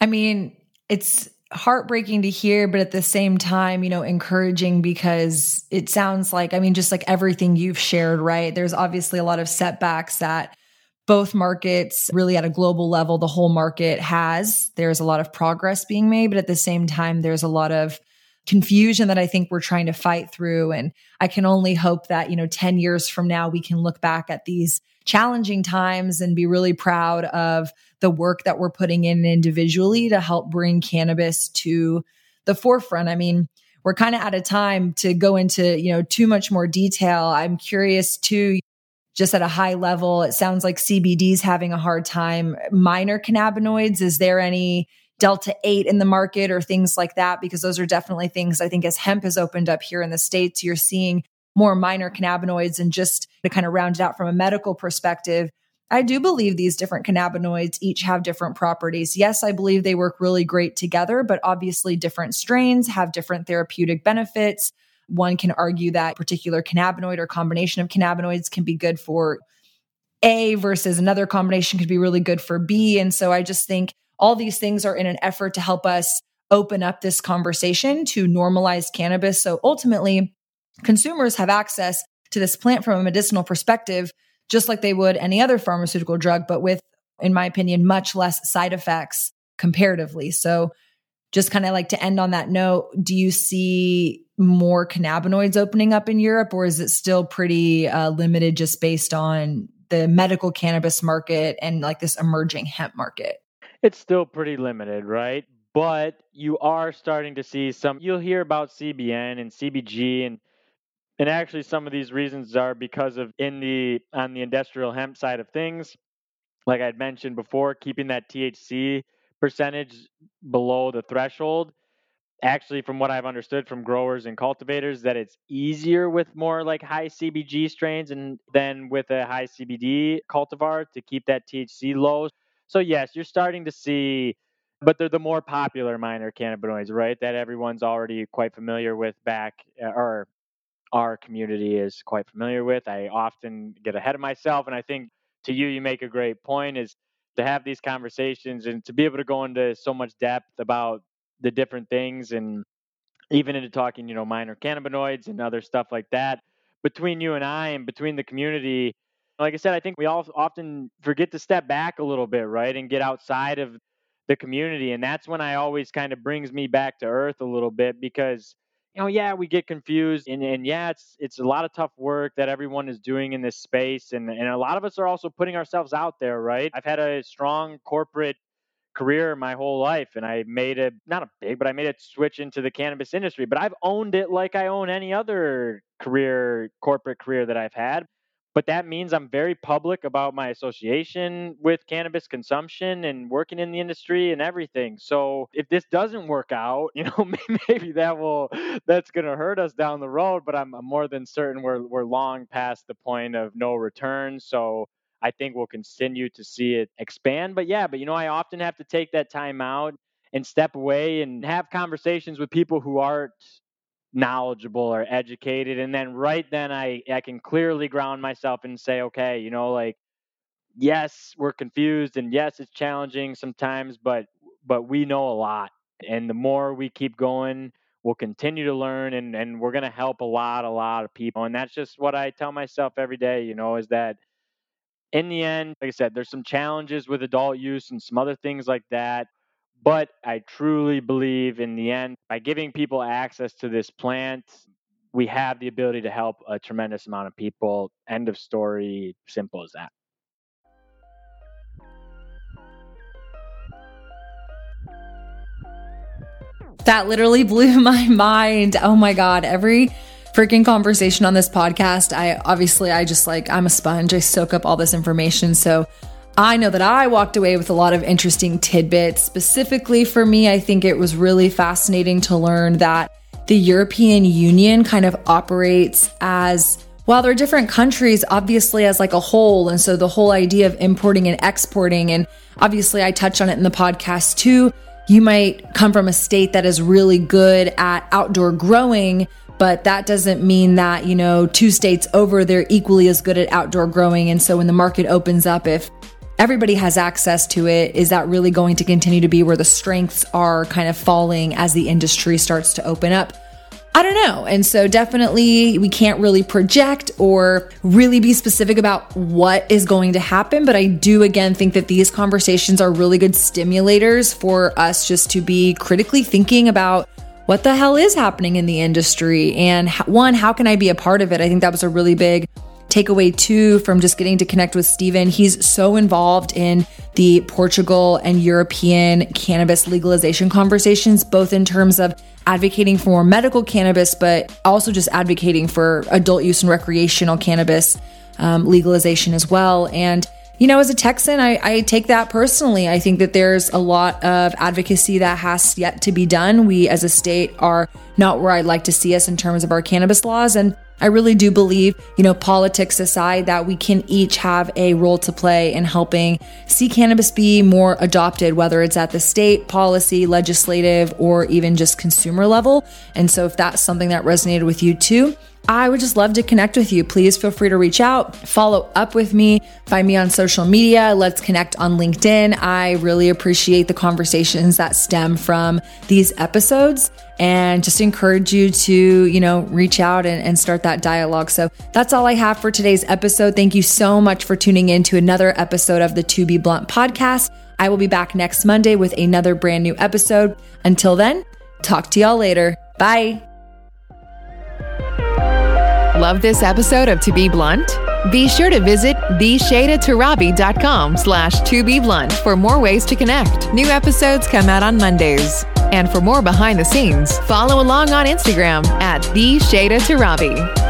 I mean, it's heartbreaking to hear, but at the same time, you know, encouraging because it sounds like, I mean, just like everything you've shared, right? There's obviously a lot of setbacks that both markets, really at a global level, the whole market has. There's a lot of progress being made, but at the same time, there's a lot of confusion that I think we're trying to fight through. And I can only hope that, you know, 10 years from now, we can look back at these challenging times and be really proud of the work that we're putting in individually to help bring cannabis to the forefront. I mean, we're kind of out of time to go into, you know, too much more detail. I'm curious too, just at a high level, it sounds like CBD is having a hard time. Minor cannabinoids, is there any delta 8 in the market or things like that because those are definitely things I think as hemp has opened up here in the states you're seeing more minor cannabinoids and just to kind of round it out from a medical perspective I do believe these different cannabinoids each have different properties. Yes, I believe they work really great together, but obviously different strains have different therapeutic benefits. One can argue that particular cannabinoid or combination of cannabinoids can be good for A versus another combination could be really good for B. And so I just think all these things are in an effort to help us open up this conversation to normalize cannabis. So ultimately, consumers have access to this plant from a medicinal perspective just like they would any other pharmaceutical drug, but with, in my opinion, much less side effects comparatively. So, just kind of like to end on that note, do you see more cannabinoids opening up in Europe, or is it still pretty uh, limited just based on the medical cannabis market and like this emerging hemp market? It's still pretty limited, right? But you are starting to see some, you'll hear about CBN and CBG and and actually, some of these reasons are because of in the on the industrial hemp side of things, like I'd mentioned before, keeping that THC percentage below the threshold. Actually, from what I've understood from growers and cultivators, that it's easier with more like high CBG strains and than with a high CBD cultivar to keep that THC low. So yes, you're starting to see but they're the more popular minor cannabinoids, right? That everyone's already quite familiar with back uh, or our community is quite familiar with. I often get ahead of myself, and I think to you, you make a great point is to have these conversations and to be able to go into so much depth about the different things and even into talking, you know, minor cannabinoids and other stuff like that between you and I and between the community. Like I said, I think we all often forget to step back a little bit, right, and get outside of the community, and that's when I always kind of brings me back to earth a little bit because you know, yeah, we get confused and, and yeah, it's it's a lot of tough work that everyone is doing in this space and, and a lot of us are also putting ourselves out there, right? I've had a strong corporate career my whole life and I made a not a big, but I made a switch into the cannabis industry. But I've owned it like I own any other career, corporate career that I've had but that means I'm very public about my association with cannabis consumption and working in the industry and everything. So if this doesn't work out, you know, maybe that will that's going to hurt us down the road. But I'm, more than certain we're we're long past the point of no return. So I think we'll continue to see it expand. But yeah, but you know, I often have to take that time out and step away and have conversations with people who aren't knowledgeable or educated and then right then i i can clearly ground myself and say okay you know like yes we're confused and yes it's challenging sometimes but but we know a lot and the more we keep going we'll continue to learn and, and we're going to help a lot, a lot of people. And that's just what I tell myself every day, you know, is that in the end, like I said, there's some challenges with adult use and some other things like that. But I truly believe in the end, by giving people access to this plant, we have the ability to help a tremendous amount of people. End of story. Simple as that. That literally blew my mind. Oh my God. Every freaking conversation on this podcast, I obviously, I just like, I'm a sponge. I soak up all this information. So I know that I walked away with a lot of interesting tidbits. Specifically for me, I think it was really fascinating to learn that the European Union kind of operates as while there are different countries, obviously as like a whole. And so the whole idea of importing and exporting, and obviously I touched on it in the podcast too. You might come from a state that is really good at outdoor growing, but that doesn't mean that, you know, two states over, they're equally as good at outdoor growing. And so when the market opens up, if everybody has access to it, is that really going to continue to be where the strengths are kind of falling as the industry starts to open up? I don't know. And so definitely we can't really project or really be specific about what is going to happen. But I do again think that these conversations are really good stimulators for us just to be critically thinking about what the hell is happening in the industry. And one, how can I be a part of it? I think that was a really big takeaway too from just getting to connect with Steven. He's so involved in the Portugal and European cannabis legalization conversations, both in terms of advocating for medical cannabis, but also just advocating for adult use and recreational cannabis um, legalization as well. And you know, as a Texan, I, I, take that personally. I think that there's a lot of advocacy that has yet to be done. We as a state are not where I'd like to see us in terms of our cannabis laws. And I really do believe, you know, politics aside, that we can each have a role to play in helping see cannabis be more adopted, whether it's at the state, policy, legislative, or even just consumer level. And so if that's something that resonated with you too, I would just love to connect with you. Please feel free to reach out, follow up with me, find me on social media. Let's connect on LinkedIn. I really appreciate the conversations that stem from these episodes and just encourage you to, you know, reach out and, and start that dialogue. So that's all I have for today's episode. Thank you so much for tuning in to another episode of the To Be Blunt podcast. I will be back next Monday with another brand new episode. Until then, talk to y'all later. Bye. Love this episode of To Be Blunt? Be sure to visit theshaydatorabi.com slash to be blunt for more ways to connect. New episodes come out on Mondays. And for more behind the scenes, follow along on Instagram at theshadatarabi. Torabi.